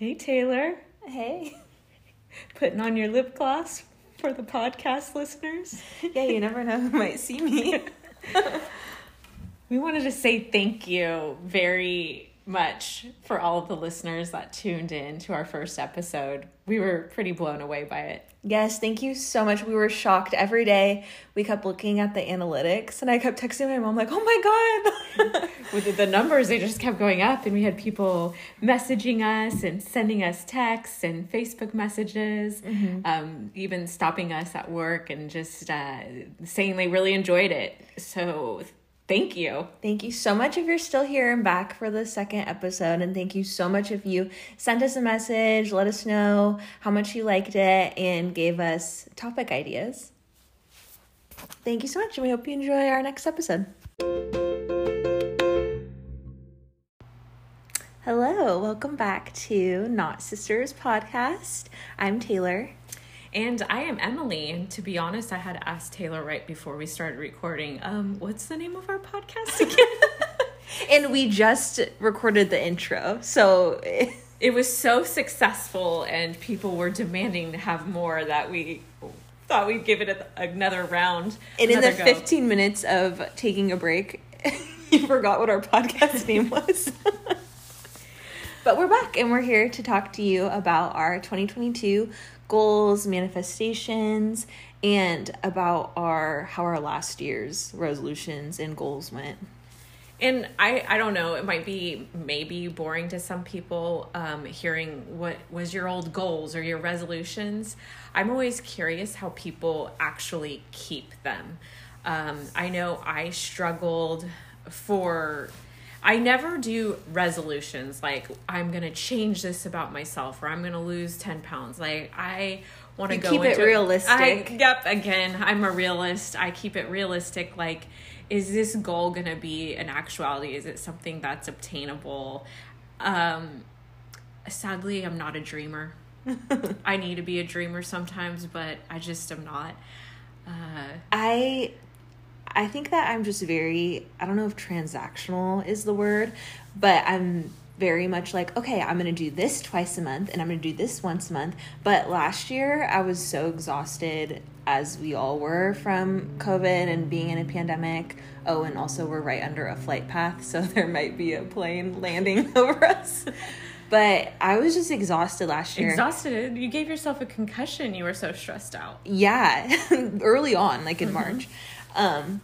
Hey, Taylor. Hey. Putting on your lip gloss for the podcast listeners. Yeah, you never know who might see me. we wanted to say thank you very much for all of the listeners that tuned in to our first episode. We were pretty blown away by it. Yes, thank you so much. We were shocked every day. We kept looking at the analytics and I kept texting my mom like, "Oh my god." With the numbers they just kept going up and we had people messaging us and sending us texts and Facebook messages, mm-hmm. um, even stopping us at work and just uh, saying they really enjoyed it. So Thank you. Thank you so much if you're still here and back for the second episode. And thank you so much if you sent us a message, let us know how much you liked it, and gave us topic ideas. Thank you so much, and we hope you enjoy our next episode. Hello, welcome back to Not Sisters podcast. I'm Taylor. And I am Emily. And to be honest, I had asked Taylor right before we started recording, um, what's the name of our podcast again? and we just recorded the intro. So it was so successful, and people were demanding to have more that we thought we'd give it a, another round. And in the go. 15 minutes of taking a break, you forgot what our podcast name was. but we're back and we're here to talk to you about our 2022 goals, manifestations, and about our how our last year's resolutions and goals went. And I, I don't know, it might be maybe boring to some people um, hearing what was your old goals or your resolutions. I'm always curious how people actually keep them. Um, I know I struggled for I never do resolutions like I'm gonna change this about myself or I'm gonna lose ten pounds. Like I want to go keep into, it realistic. I, yep. Again, I'm a realist. I keep it realistic. Like, is this goal gonna be an actuality? Is it something that's obtainable? Um, sadly, I'm not a dreamer. I need to be a dreamer sometimes, but I just am not. Uh, I I think that I'm just very, I don't know if transactional is the word, but I'm very much like, okay, I'm going to do this twice a month and I'm going to do this once a month. But last year, I was so exhausted, as we all were from COVID and being in a pandemic. Oh, and also, we're right under a flight path, so there might be a plane landing over us. But I was just exhausted last year. Exhausted? You gave yourself a concussion. You were so stressed out. Yeah, early on, like in mm-hmm. March um,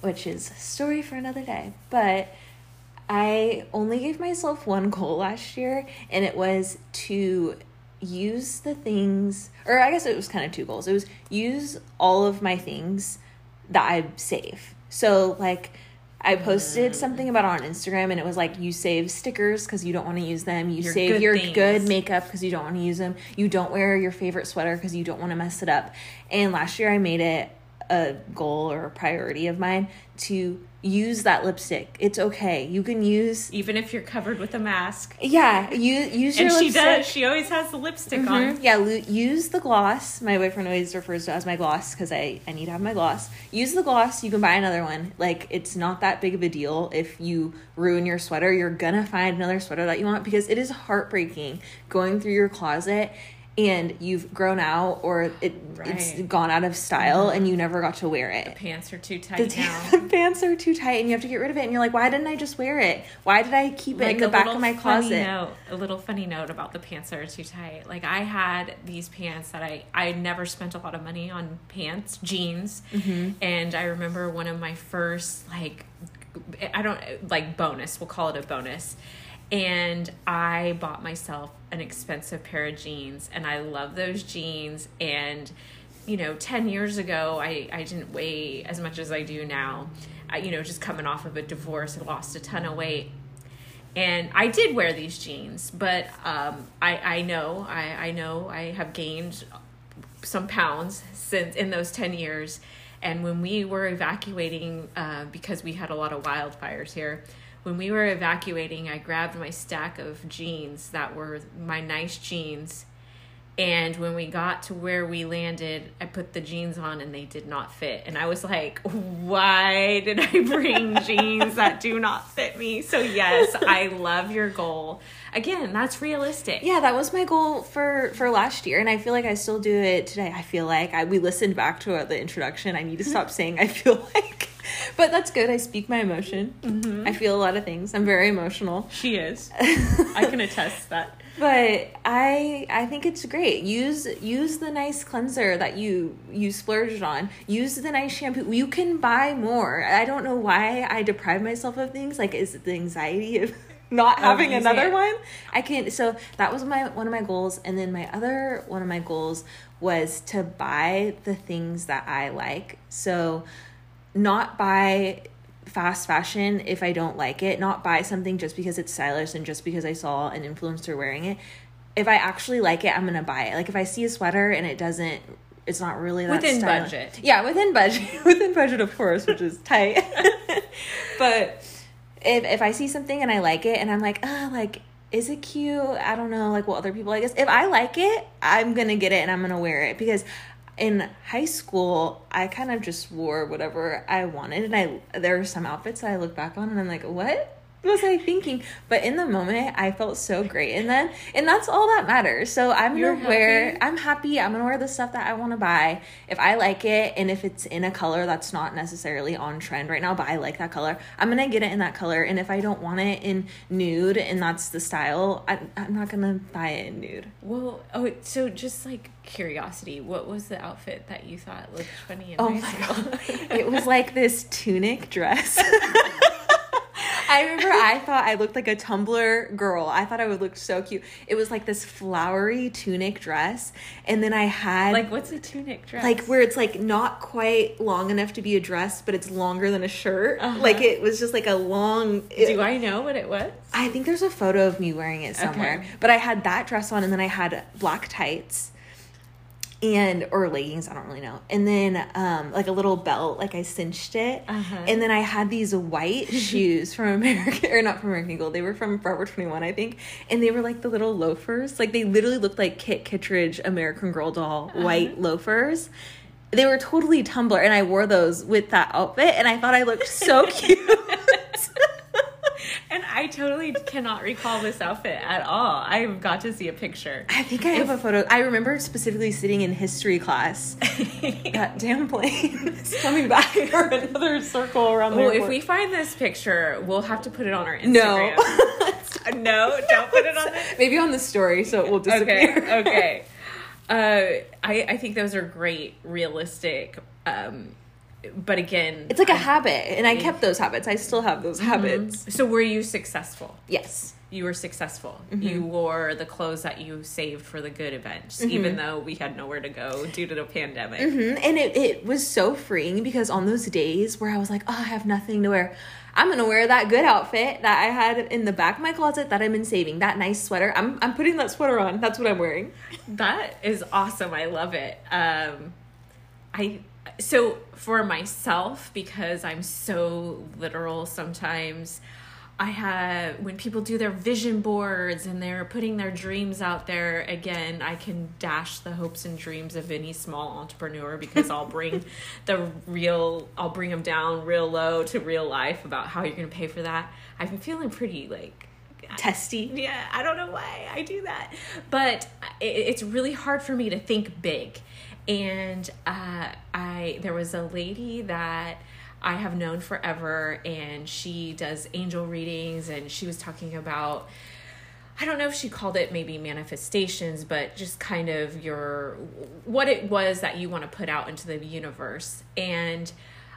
which is a story for another day. But I only gave myself one goal last year, and it was to use the things, or I guess it was kind of two goals. It was use all of my things that I save. So, like, I posted mm. something about on Instagram and it was like you save stickers because you don't want to use them. You your save good your things. good makeup because you don't want to use them. You don't wear your favorite sweater because you don't want to mess it up. And last year I made it a goal or a priority of mine to use that lipstick. It's okay. You can use even if you're covered with a mask. Yeah, you use your and lipstick. she does. She always has the lipstick mm-hmm. on. Yeah, use the gloss. My boyfriend always refers to as my gloss because I I need to have my gloss. Use the gloss. You can buy another one. Like it's not that big of a deal if you ruin your sweater. You're gonna find another sweater that you want because it is heartbreaking going through your closet and you've grown out or it, right. it's gone out of style mm-hmm. and you never got to wear it. The pants are too tight the, now. the pants are too tight and you have to get rid of it and you're like, why didn't I just wear it? Why did I keep like it in the back of my closet? Note, a little funny note about the pants that are too tight. Like I had these pants that I I never spent a lot of money on pants, jeans, mm-hmm. and I remember one of my first like I don't like bonus. We'll call it a bonus and I bought myself an expensive pair of jeans and I love those jeans. And you know 10 years ago I, I didn't weigh as much as I do now. I, you know just coming off of a divorce I lost a ton of weight. And I did wear these jeans but um, I, I know I, I know I have gained some pounds since in those 10 years. And when we were evacuating uh, because we had a lot of wildfires here when we were evacuating, I grabbed my stack of jeans that were my nice jeans And when we got to where we landed, I put the jeans on and they did not fit. And I was like, why did I bring jeans that do not fit me? So, yes, I love your goal. Again, that's realistic. Yeah, that was my goal for for last year, and I feel like I still do it today. I feel like I we listened back to the introduction. I need to stop saying I feel like, but that's good. I speak my emotion. Mm-hmm. I feel a lot of things. I'm very emotional. She is. I can attest that. But I I think it's great. Use use the nice cleanser that you you splurged on. Use the nice shampoo. You can buy more. I don't know why I deprive myself of things. Like is it the anxiety of not having another one. I can so that was my one of my goals and then my other one of my goals was to buy the things that I like. So not buy fast fashion if I don't like it, not buy something just because it's stylish and just because I saw an influencer wearing it. If I actually like it, I'm to buy it. Like if I see a sweater and it doesn't it's not really that within stylish. budget. Yeah, within budget. within budget of course, which is tight. but if if I see something and I like it and I'm like, oh, like is it cute? I don't know, like what other people like. If I like it, I'm gonna get it and I'm gonna wear it because in high school I kind of just wore whatever I wanted and I there are some outfits that I look back on and I'm like, what? Was I thinking? But in the moment, I felt so great, and then and that's all that matters. So I'm You're gonna wear. I'm happy. I'm gonna wear the stuff that I want to buy if I like it, and if it's in a color that's not necessarily on trend right now, but I like that color, I'm gonna get it in that color. And if I don't want it in nude, and that's the style, I, I'm not gonna buy it in nude. Well, oh, so just like curiosity, what was the outfit that you thought looked funny in oh school? God. it was like this tunic dress. I remember I thought I looked like a Tumblr girl. I thought I would look so cute. It was like this flowery tunic dress, and then I had like what's a tunic dress? Like where it's like not quite long enough to be a dress, but it's longer than a shirt. Uh-huh. Like it was just like a long. It, Do I know what it was? I think there's a photo of me wearing it somewhere. Okay. But I had that dress on, and then I had black tights and or leggings i don't really know. And then um like a little belt like i cinched it. Uh-huh. and then i had these white shoes from american or not from american eagle they were from forever 21 i think. And they were like the little loafers. Like they literally looked like kit kittredge american girl doll uh-huh. white loafers. They were totally tumblr and i wore those with that outfit and i thought i looked so cute and I totally cannot recall this outfit at all. I've got to see a picture. I think I have a photo. I remember specifically sitting in history class. that damn plane is coming back for another circle around the Well, if we find this picture, we'll have to put it on our Instagram. No. no, don't put it on there. Maybe on the story so it will disappear. Okay. Okay. Uh, I, I think those are great, realistic um, but again, it's like a habit, and I kept those habits. I still have those mm-hmm. habits. So, were you successful? Yes, you were successful. Mm-hmm. You wore the clothes that you saved for the good events, mm-hmm. even though we had nowhere to go due to the pandemic. Mm-hmm. And it, it was so freeing because on those days where I was like, oh, I have nothing to wear, I'm gonna wear that good outfit that I had in the back of my closet that I've been saving. That nice sweater. I'm I'm putting that sweater on. That's what I'm wearing. That is awesome. I love it. Um, I so for myself because i'm so literal sometimes i have when people do their vision boards and they're putting their dreams out there again i can dash the hopes and dreams of any small entrepreneur because i'll bring the real i'll bring them down real low to real life about how you're going to pay for that i'm feeling pretty like testy. Yeah, I don't know why I do that. But uh, it's really hard for me to think big and uh, I there was a lady that I have known forever, and she does angel readings, and she was talking about. I don't know if she called it maybe manifestations, but just kind of your what it was that you want to put out into the universe. And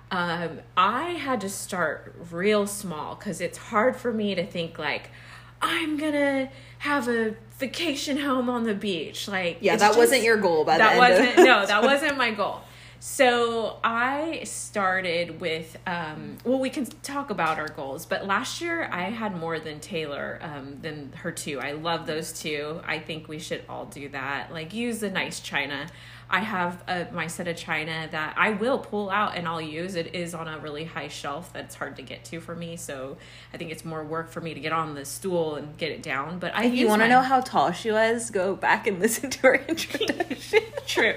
um, I had to start real small because it's hard for me to think like I'm gonna have a vacation home on the beach. Like yeah, that just, wasn't your goal. By the way. that wasn't of- no, that wasn't my goal. So I started with, um, well, we can talk about our goals, but last year I had more than Taylor, um, than her two. I love those two. I think we should all do that. Like use the nice china. I have a, my set of china that I will pull out and I'll use. It is on a really high shelf that's hard to get to for me, so I think it's more work for me to get on the stool and get it down. But I if you want to know how tall she was, go back and listen to her introduction. True.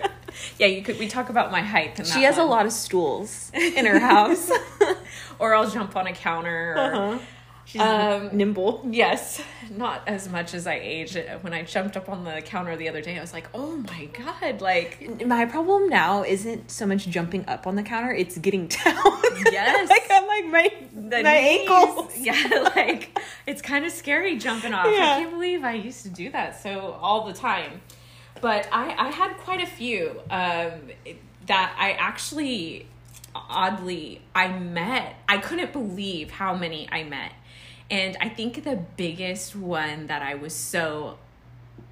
Yeah, you could. We talk about my height. She has one. a lot of stools in her house, or I'll jump on a counter. Or, uh-huh. She's um, nimble. Yes, not as much as I age. When I jumped up on the counter the other day, I was like, "Oh my god!" Like my problem now isn't so much jumping up on the counter; it's getting down. Yes, like I'm like my the my knees. ankles. Yeah, like it's kind of scary jumping off. Yeah. I can't believe I used to do that so all the time. But I I had quite a few um, that I actually oddly I met. I couldn't believe how many I met and I think the biggest one that I was so,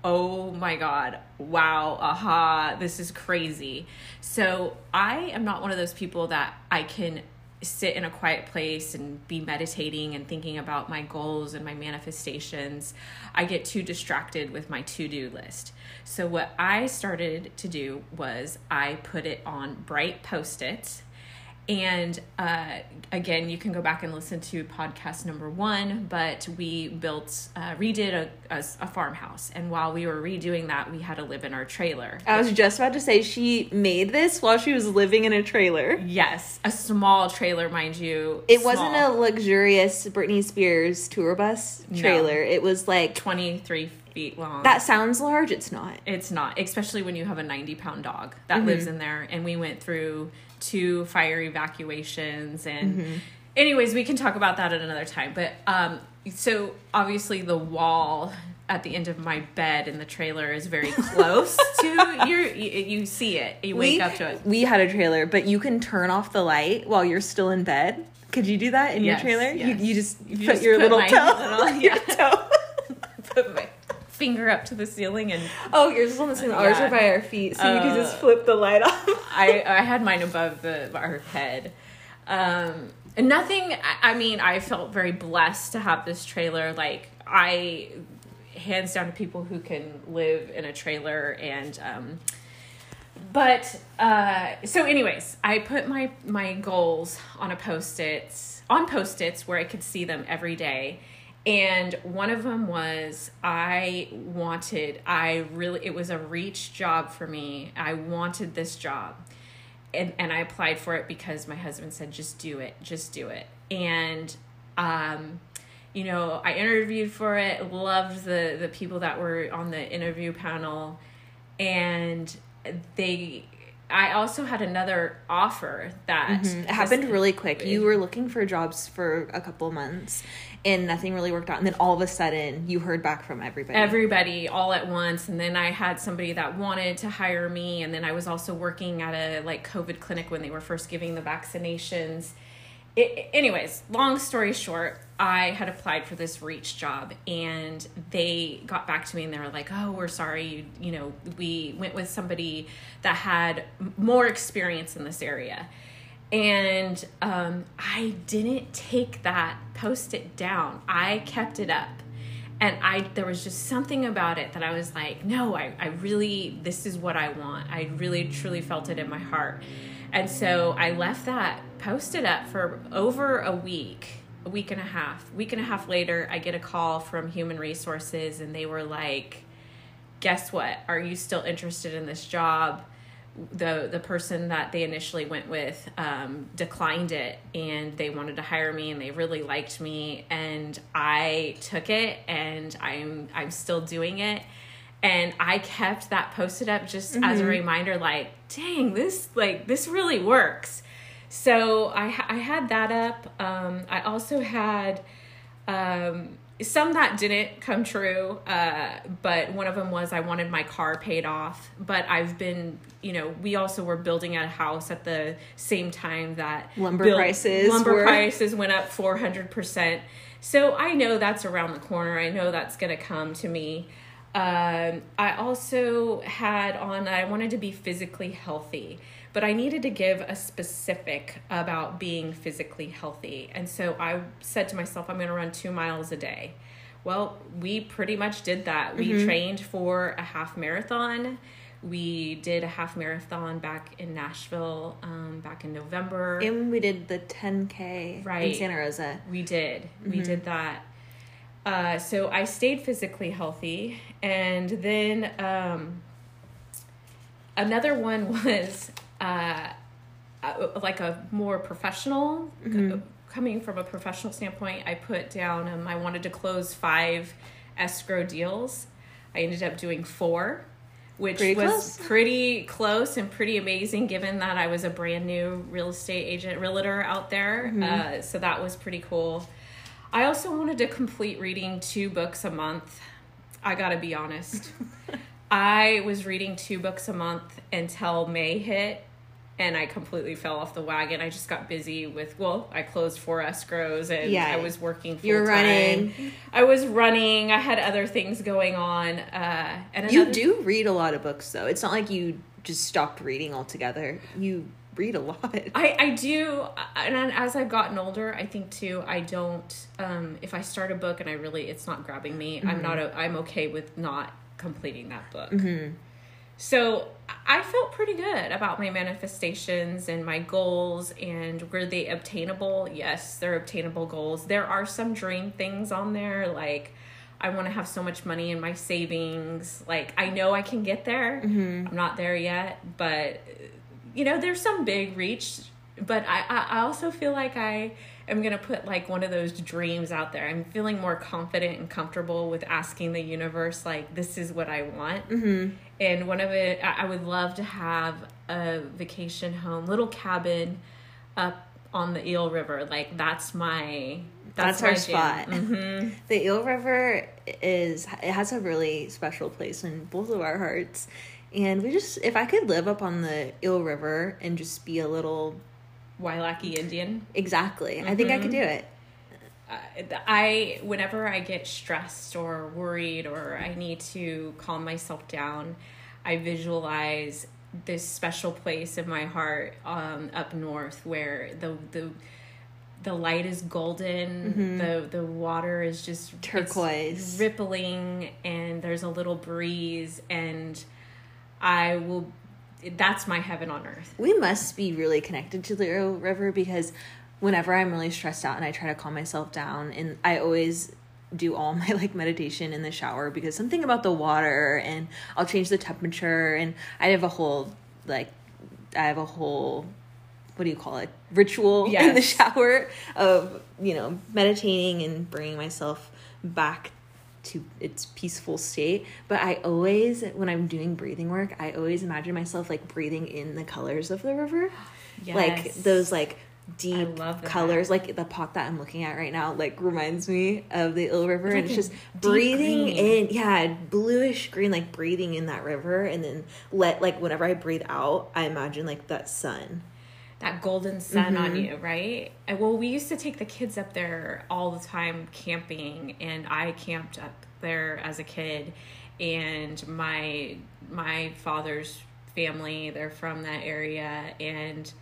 oh my God, wow, aha, this is crazy. So I am not one of those people that I can sit in a quiet place and be meditating and thinking about my goals and my manifestations. I get too distracted with my to do list. So, what I started to do was I put it on bright post its and uh, again, you can go back and listen to podcast number one. But we built, uh, redid a, a, a, farmhouse, and while we were redoing that, we had to live in our trailer. I was just about to say she made this while she was living in a trailer. Yes, a small trailer, mind you. It small. wasn't a luxurious Britney Spears tour bus trailer. No. It was like twenty three feet long. That sounds large. It's not. It's not, especially when you have a 90 pound dog that mm-hmm. lives in there. And we went through two fire evacuations and mm-hmm. anyways we can talk about that at another time but um so obviously the wall at the end of my bed in the trailer is very close to your you, you, see it you wake we, up to it we had a trailer but you can turn off the light while you're still in bed could you do that in yes, your trailer yes. you, you just you put just your put little toe little, yeah. your toe put my finger up to the ceiling and oh you're just on the ceiling. Ours are by our feet so uh, you can just uh, flip the light off. I, I had mine above the our head. Um and nothing I, I mean i felt very blessed to have this trailer. Like i hands down to people who can live in a trailer and um but uh so anyways i put my my goals on a post-its on post-its where i could see them every day and one of them was I wanted, I really, it was a reach job for me. I wanted this job. And, and I applied for it because my husband said, just do it, just do it. And, um, you know, I interviewed for it, loved the, the people that were on the interview panel. And they, I also had another offer that mm-hmm. happened really quick. You were looking for jobs for a couple months and nothing really worked out. And then all of a sudden, you heard back from everybody. Everybody all at once. And then I had somebody that wanted to hire me. And then I was also working at a like COVID clinic when they were first giving the vaccinations. It, anyways, long story short, I had applied for this reach job and they got back to me and they were like, "Oh, we're sorry, you, you know, we went with somebody that had more experience in this area." And um, I didn't take that post it down. I kept it up. And I there was just something about it that I was like, no, I, I really this is what I want. I really truly felt it in my heart. And so I left that posted up for over a week, a week and a half. Week and a half later, I get a call from Human Resources and they were like, guess what? Are you still interested in this job? The the person that they initially went with um, declined it and they wanted to hire me and they really liked me and I took it and I'm I'm still doing it and I kept that posted up just mm-hmm. as a mm-hmm. reminder like dang this like this really works so I I had that up um, I also had um, some that didn't come true uh, but one of them was i wanted my car paid off. But i've been you know we also were building a house at the same time that lumber build, prices lumber were... prices went up 400% so i know that's around the corner. I know that's going to come to me. Um, i also had on i wanted to be physically healthy but I needed to give a specific about being physically healthy. And so I said to myself, I'm going to run two miles a day. Well, we pretty much did that. We Mm-hmm. trained for a half marathon. We did a half marathon back in Nashville um, back in November. And we did the 10K in Santa Rosa. We did. We Mm-hmm. did that. Uh, so I stayed physically healthy. And then um, another one was uh, like a more professional, Mm-hmm. coming from a professional standpoint. I put down, um, I wanted to close five escrow deals. I ended up doing four. Which Pretty was close. pretty close and pretty amazing given that I was a brand new real estate agent, realtor out there. Mm-hmm. Uh, so that was pretty cool. I also wanted to complete reading two books a month. I gotta be honest. I was reading two books a month until May hit, and I completely fell off the wagon. I just got busy with, well, I closed four escrows and Yeah. I was working full You were time. running. I was running. I had other things going on. Uh, and You do read a lot of books, though. It's not like you just stopped reading altogether. You read a lot. I, I do, and as I've gotten older, I think too. I don't. Um, if I start a book and I really, it's not grabbing me. I'm not. A, I'm okay with not completing that book. So I felt pretty good about my manifestations and my goals, and were they obtainable? Yes, they're obtainable goals. There are some dream things on there, like. I want to have so much money in my savings. Like, I know I can get there. I'm not there yet, but you know, there's some big reach, but I, I, I also feel like I am going to put like one of those dreams out there. I'm feeling more confident and comfortable with asking the universe, like, this is what I want. Mm-hmm. And one of it, I, would love to have a vacation home, little cabin up on the Eel River. Like, that's my. That's, my our spot. Mhm. The Eel River is it has a really special place in both of our hearts. And we just if I could live up on the Eel River and just be a little Wailaki Indian. exactly. I think I could do it. Uh, I whenever I get stressed or worried or I need to calm myself down, I visualize this special place in my heart um, up north where the the the light is golden, the the water is just Turquoise. rippling, and there's a little breeze, and I will. That's my heaven on earth. We must be really connected to the River because whenever I'm really stressed out and I try to calm myself down and I always do all my like meditation in the shower because something about the water and I'll change the temperature and I have a whole like I have a whole what do you call it ritual in the shower of you know meditating and bringing myself back to its peaceful state. But i always when i'm doing breathing work i always imagine myself like breathing in the colors of the river. Like those like deep that. colors like the pot that i'm looking at right now like reminds me of the Eel River and like it's just breathing green. in yeah bluish green like breathing in that river and then let like whenever i breathe out i imagine like that sun that golden sun on Mm-hmm. you, right? And well, we used to take the kids up there all the time camping, and I camped up there as a kid, and my my father's family, they're from that area, and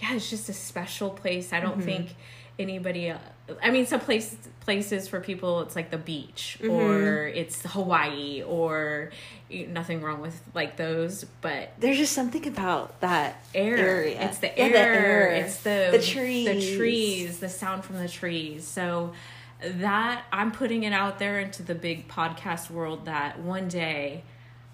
yeah, it's just a special place. I don't Mm-hmm. think anybody. el- I mean, some place places for people, it's like the beach Mm-hmm. or it's Hawaii or nothing wrong with like those, but there's just something about that air. area. It's the Yeah, air. the air. It's the The trees. The trees. The sound from the trees. So that I'm putting it out there into the big podcast world that one day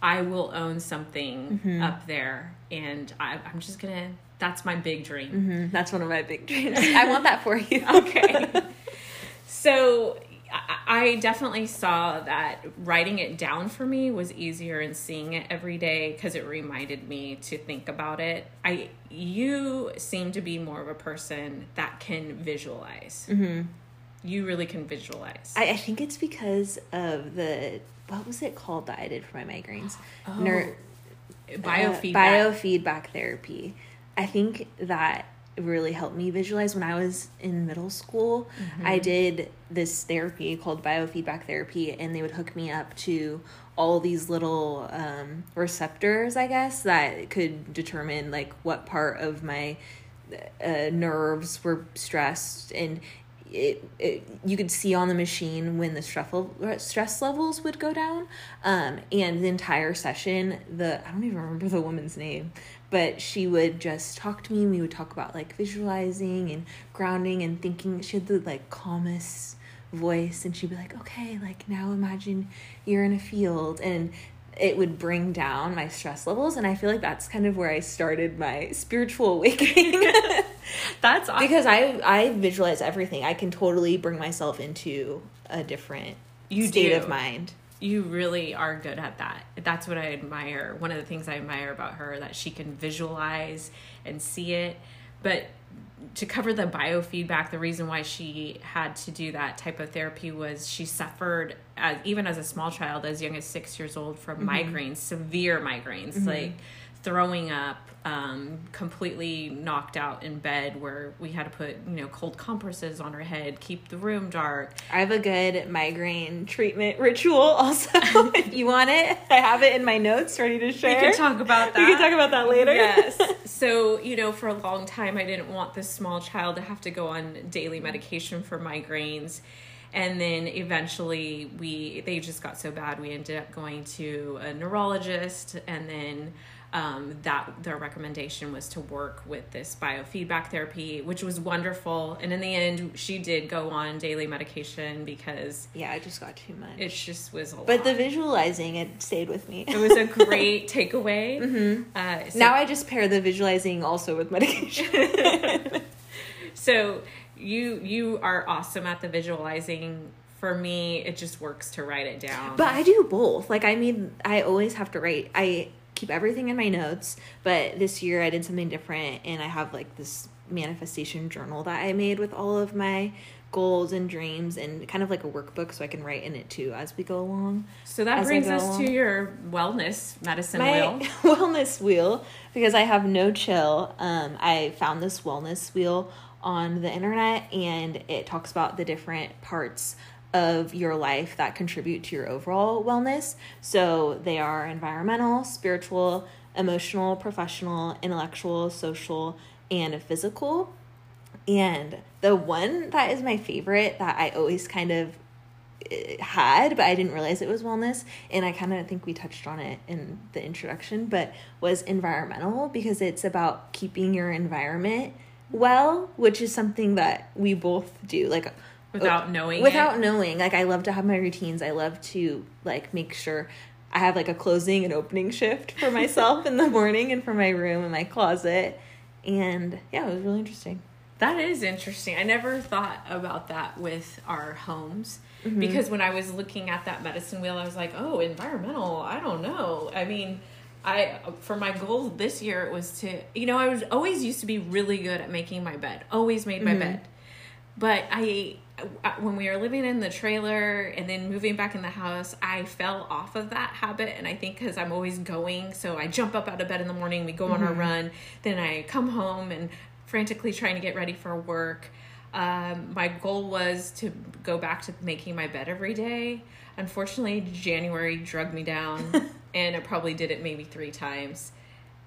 I will own something Mm-hmm. up there, and I, I'm just gonna. That's my big dream. Mhm, that's one of my big dreams i want that for you okay. So I- I definitely saw that writing it down for me was easier and seeing it every day because it reminded me to think about it. I you seem to be more of a person that can visualize. Mm-hmm. You really can visualize. I, I think it's because of the what was it called that I did for my migraines? Oh, Ner- Biofeedback. uh, biofeedback therapy. I think that really helped me visualize when I was in middle school. Mm-hmm. I did this therapy called biofeedback therapy, and they would hook me up to all these little um, receptors, I guess, that could determine like what part of my uh, nerves were stressed and it, it, you could see on the machine when the stress stress levels would go down. Um, and the entire session the i don't even remember the woman's name but she would just talk to me. And we would talk about like visualizing and grounding and thinking. She had the like calmest voice and she'd be like okay like now imagine you're in a field. And it would bring down my stress levels and i feel like that's kind of where i started my spiritual awakening That's awesome. because i i visualize everything i can totally bring myself into a different You state do. of mind you really are good at that. That's what I admire. One of the things I admire about her that she can visualize and see it. But to cover the biofeedback, the reason why she had to do that type of therapy was she suffered as even as a small child, as young as six years old, from mm-hmm. migraines, severe migraines, mm-hmm. like throwing up, um, completely knocked out in bed, where we had to put you know cold compresses on her head, keep the room dark. i have a good migraine treatment ritual also if you want it i have it in my notes ready to share We can talk about that. we can talk about that later Yes. So, you know, for a long time, I didn't want this small child to have to go on daily medication for migraines. And then eventually we they just got so bad we ended up going to a neurologist and then um, that their recommendation was to work with this biofeedback therapy, which was wonderful. And in the end, she did go on daily medication because yeah i just got too much it just was a but lot. the visualizing it stayed with me it was a great takeaway. Uh, so- now i just pair the visualizing also with medication so you you are awesome at the visualizing for me it just works to write it down But I do both. Like I mean, I always have to write. I keep everything in my notes, but this year I did something different and I have like this manifestation journal that I made with all of my goals and dreams and kind of like a workbook so I can write in it too as we go along. so that brings us along. to your wellness medicine my wheel wellness wheel because I have no chill. Um, I found this wellness wheel on the internet and it talks about the different parts of your life that contribute to your overall wellness. So they are environmental, spiritual, emotional, professional, intellectual, social, and physical. And the one that is my favorite that I always kind of eh, had, but I didn't realize it was wellness. And I kind of think we touched on it in the introduction, but was environmental because it's about keeping your environment well, which is something that we both do. Like, without knowing without it. knowing. Like i love to have my routines. I love to like make sure i have like a closing and opening shift for myself in the morning and for my room and my closet. And yeah it was really interesting. That is interesting. I never thought about that with our homes. Mm-hmm. because when i was looking at that medicine wheel i was like oh environmental. I don't know. I mean I for my goal this year it was to you know I was always used to be really good at making my bed. Always made my Mm-hmm. bed. But I when we were living in the trailer and then moving back in the house I fell off of that habit and I think cuz I'm always going so I jump up out of bed in the morning we go on Mm-hmm. our run then I come home and frantically trying to get ready for work. Um, my goal was to go back to making my bed every day. Unfortunately January drugged me down and I probably did it maybe 3 times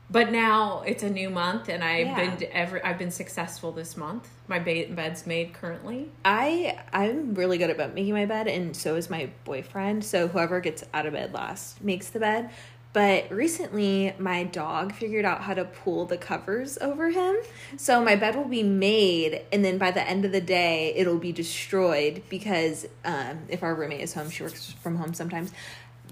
but now it's a new month and I've Yeah. been ever I've been successful this month. My ba- bed's made currently. i i'm really good about making my bed and so is my boyfriend so whoever gets out of bed last makes the bed but recently my dog figured out how to pull the covers over him so my bed will be made and then by the end of the day it'll be destroyed because um, if our roommate is home she works from home sometimes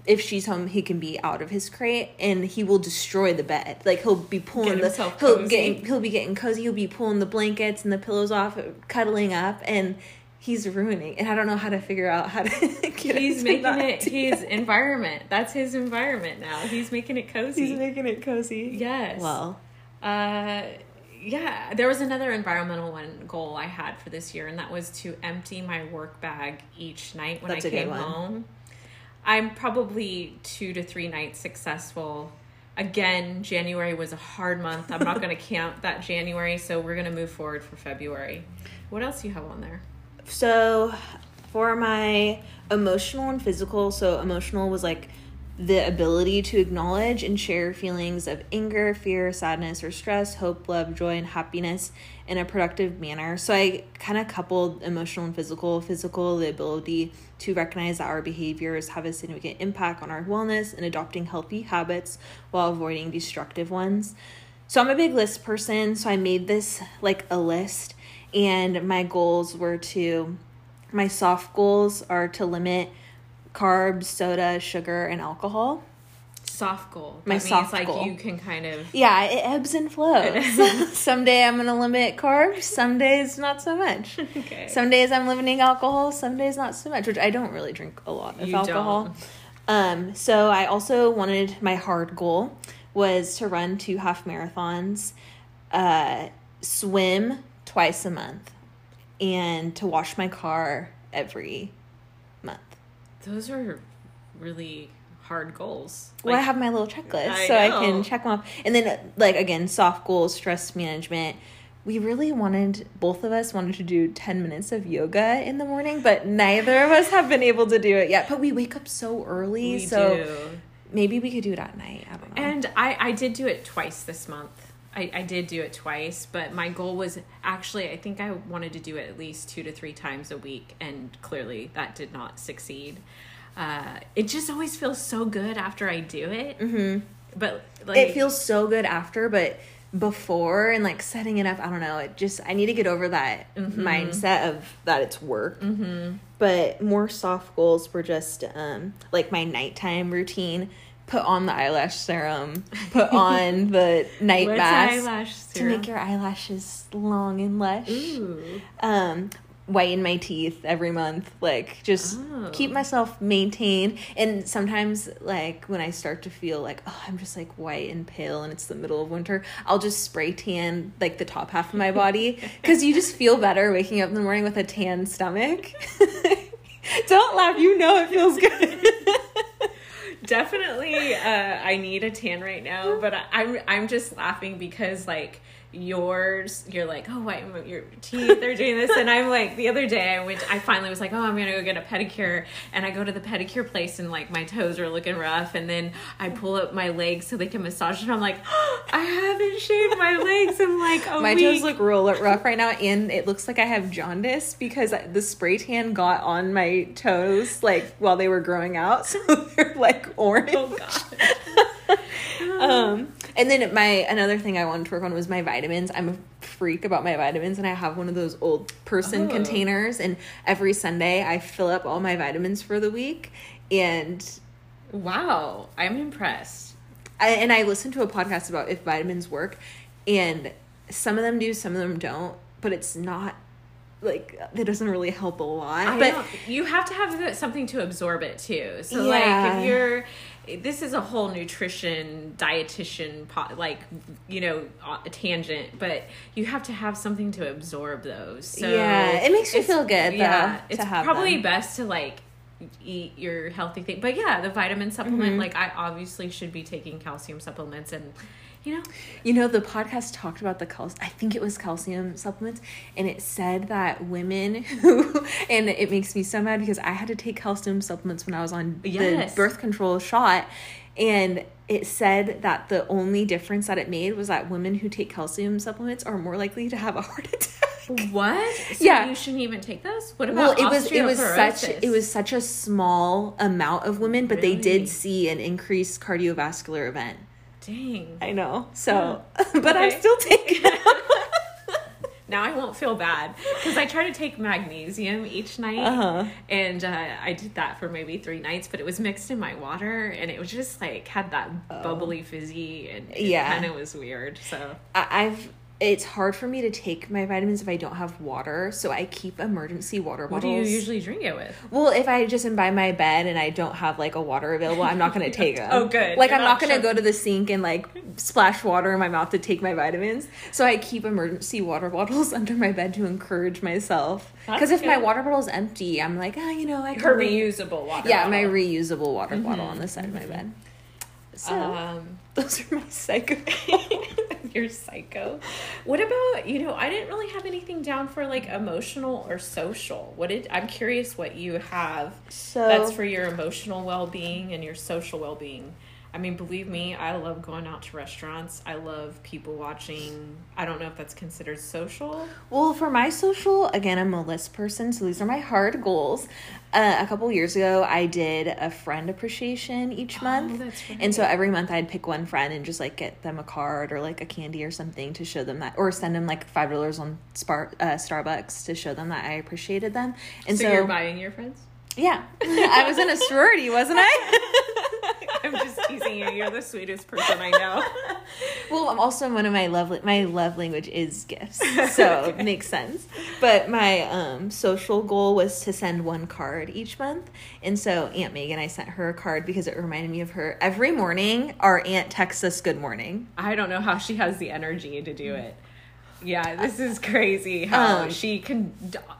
if she's home he can be out of his crate and he will destroy the bed like he'll be pulling Get the he'll cozy. get he'll be getting cozy he'll be pulling the blankets and the pillows off cuddling up and he's ruining and i don't know how to figure out how to He's making it his that. environment. That's his environment now. He's making it cozy. he's making it cozy yes. well Uh, yeah, there was another environmental one goal I had for this year, and that was to empty my work bag each night when That's I came home. I'm probably two to three nights successful again, January was a hard month. I'm not going to count that January, so we're going to move forward for February. What else do you have on there? So, for my emotional and physical, so emotional was like the ability to acknowledge and share feelings of anger, fear, sadness, or stress, hope, love, joy, and happiness in a productive manner. So I kind of coupled emotional and physical. Physical, the ability to recognize that our behaviors have a significant impact on our wellness and adopting healthy habits while avoiding destructive ones. So I'm a big list person, so I made this like a list, and my goals were to, my soft goals are to limit carbs, soda, sugar, and alcohol. Soft goal. My that soft like goal. you can kind of Yeah, it ebbs and flows. some day I'm gonna limit carbs, some days not so much. Okay. Some days I'm limiting alcohol, some days not so much, which I don't really drink a lot of You alcohol. don't. Um, so I also wanted my hard goal was to run two half marathons, uh, swim twice a month, and to wash my car every. Those are really hard goals. well, I have my little checklist, I so I can check them off. And then, like again, soft goals, stress management. We really wanted, both of us wanted to do ten minutes of yoga in the morning, but neither of us have been able to do it yet. But we wake up so early, we so do. maybe we could do it at night. I don't know. And I, I did do it twice this month. I, I did do it twice, but my goal was actually, I think I wanted to do it at least two to three times a week, and clearly that did not succeed. Uh, it just always feels so good after I do it. Mm-hmm. But like, it feels so good after, but before and like setting it up, I don't know. It just I need to get over that Mm-hmm. mindset of that it's work. Mm-hmm. But more soft goals were just um like my nighttime routine. Put on the eyelash serum. Put on the night what's mask to make your eyelashes long and lush. Ooh. Um, whiten my teeth every month. Like just Oh. keep myself maintained. And sometimes like when I start to feel like oh I'm just like white and pale and it's the middle of winter, I'll just spray tan like the top half of my body because you just feel better waking up in the morning with a tan stomach. Don't laugh. You know it feels good. Definitely, uh, I need a tan right now, but I, I'm I'm just laughing because like yours, you're like, oh, why your teeth are doing this, and I'm like, the other day I went, I finally was like, oh, I'm gonna go get a pedicure, and I go to the pedicure place, and like my toes are looking rough, and then I pull up my legs so they can massage, it, and I'm like, I haven't shaved my legs in like a my week. toes look real rough right now, and it looks like I have jaundice because the spray tan got on my toes like while they were growing out, so they're like orange. oh god. Um, and then my another thing I wanted to work on was my vitamins. I'm a freak about my vitamins, and I have one of those old person Oh. containers. And every Sunday, I fill up all my vitamins for the week. And Wow, I'm impressed. I, and I listened to a podcast about if vitamins work, and some of them do, some of them don't. But it's not like it doesn't really help a lot. I but know. you have to have something to absorb it too. So Yeah. like if you're this is a whole nutrition dietitian po- like you know a tangent but you have to have something to absorb those so Yeah, it makes you feel good, though, yeah to it's probably them. best to like eat your healthy thing but yeah the vitamin supplement Mm-hmm. like i obviously should be taking calcium supplements and you know You know, the podcast talked about the calcium, I think it was calcium supplements, and it said that women who, and it makes me so mad because I had to take calcium supplements when I was on Yes. the birth control shot, and it said that the only difference that it made was that women who take calcium supplements are more likely to have a heart attack. What so Yeah. you shouldn't even take those what Well, about it was it was such it was such a small amount of women, but they did see an increased cardiovascular event. dang I know. So, but I'm still taking them. Now I won't feel bad because I try to take magnesium each night, Uh-huh. and uh, I did that for maybe three nights. But it was mixed in my water, and it was just like had that bubbly fizzy, and it Oh. Yeah. kind of was weird. So I- I've it's hard for me to take my vitamins if I don't have water, so I keep emergency water bottles. what do you usually drink it with? Well, if I just am by my bed and I don't have like a water available, I'm not going to take them. Oh, good. Like You're I'm not not going to sure. go to the sink and like splash water in my mouth to take my vitamins. So I keep emergency water bottles under my bed to encourage myself. Because if my water bottle is empty, I'm like, ah, you know, I Her reusable water. Yeah, my reusable water bottle on the side of my bed. So Um, those are my psycho. You're psycho. What about you know? I didn't really have anything down for like emotional or social. What did I'm curious what you have. So That's for your emotional well being and your social well being. I mean, believe me, I love going out to restaurants. I love people watching. I don't know if that's considered social. Well, for my social, again, I'm a list person, so these are my hard goals. Uh, a couple years ago, I did a friend appreciation each month. Oh, right. And so every month I'd pick one friend and just like get them a card or like a candy or something to show them that, or send them like $5 on Spar- uh, Starbucks to show them that I appreciated them. And so, so, you're buying your friends? Yeah, I was in a sorority, wasn't I? I'm just teasing you. You're the sweetest person I know. Well, I'm also one of my love my love language is gifts, so it makes sense. But my um, social goal was to send one card each month, and so Aunt Megan, I sent her a card because it reminded me of her. Every morning, our aunt texts us "Good morning." I don't know how she has the energy to do it. Yeah, this is crazy how Um, she can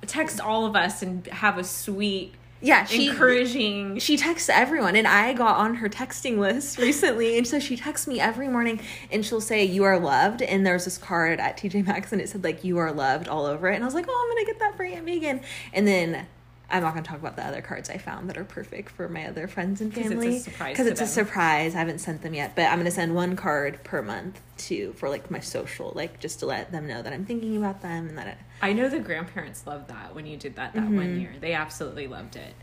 text all of us and have a sweet, Yeah, she encouraging. she texts everyone, and I got on her texting list recently, and so she texts me every morning, and she'll say "You are loved," and there's this card at TJ Maxx, and it said like "You are loved" all over it, and I was like, "Oh, I'm gonna get that for Aunt Megan," and then. I'm not going to talk about the other cards I found that are perfect for my other friends and 'Cause it's a family surprise because it's a surprise. I haven't sent them yet, but I'm going to send one card per month to for like my social, like just to let them know that I'm thinking about them and that it, I know the grandparents loved that when you did that that Mm-hmm. one year. They absolutely loved it.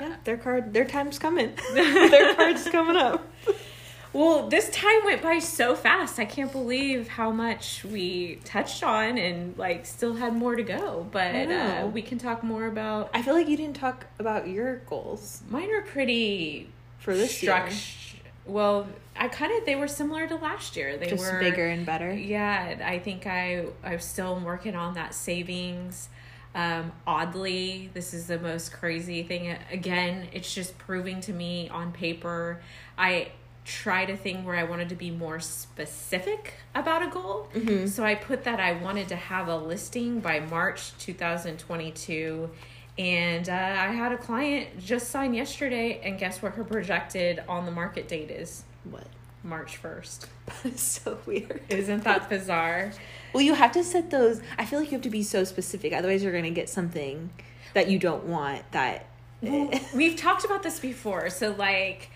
yeah, their card, their time's coming. their card's coming up. Well, this time went by so fast. I can't believe how much we touched on and like still had more to go. But uh, we can talk more about. I feel like you didn't talk about your goals Mine are pretty for this year. struct- Well, I kind of they were similar to last year. They were Just were bigger and better. Yeah, I think I I'm still working on that savings. Um, oddly, this is the most crazy thing. Again, it's just proving to me on paper. I tried a thing where I wanted to be more specific about a goal. So I put that I wanted to have a listing by March 2022. And uh, I had a client just sign yesterday, and guess what her projected on the market date is? What? March 1st. That is so weird. Isn't that bizarre? Well, you have to set those. I feel like you have to be so specific. Otherwise, you're going to get something that you don't want. That Well, we've talked about this before. So, like,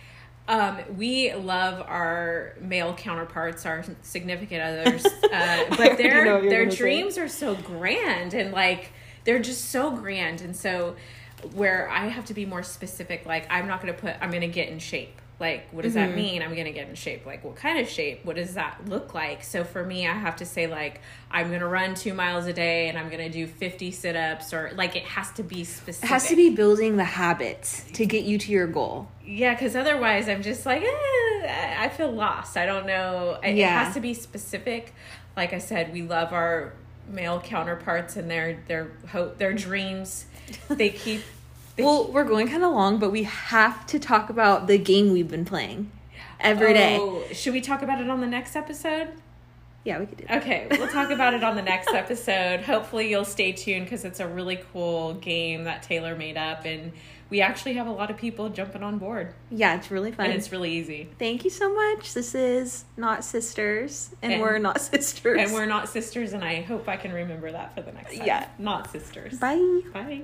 um, we love our male counterparts, our significant others, uh, but their know what you're their gonna say. dreams are so grand and like they're just so grand, and so where I have to be more specific. Like, I'm not going to put I'm going to get in shape. Like, what does Mm-hmm. that mean? I'm going to get in shape. Like, what kind of shape? What does that look like? So for me, I have to say like I'm going to run two miles a day and I'm going to do 50 sit ups or like it has to be specific. it has to be building the habits to get you to your goal. Yeah, because otherwise I'm just like, eh, I feel lost. I don't know. It Yeah. has to be specific. Like I said, we love our male counterparts and their their hope, their dreams. They keep. They Well, we're going kind of long, but we have to talk about the game we've been playing every day. Oh, Should we talk about it on the next episode? Yeah, we could do that. Okay, we'll talk about it on the next episode. Hopefully, you'll stay tuned because it's a really cool game that Taylor made up, and we actually have a lot of people jumping on board, Yeah, it's really fun. and it's really easy. Thank you so much. This is not sisters, and, And- we're not sisters. And we're not sisters, and I hope I can remember that for the next time. Yeah. Not sisters. Bye. Bye.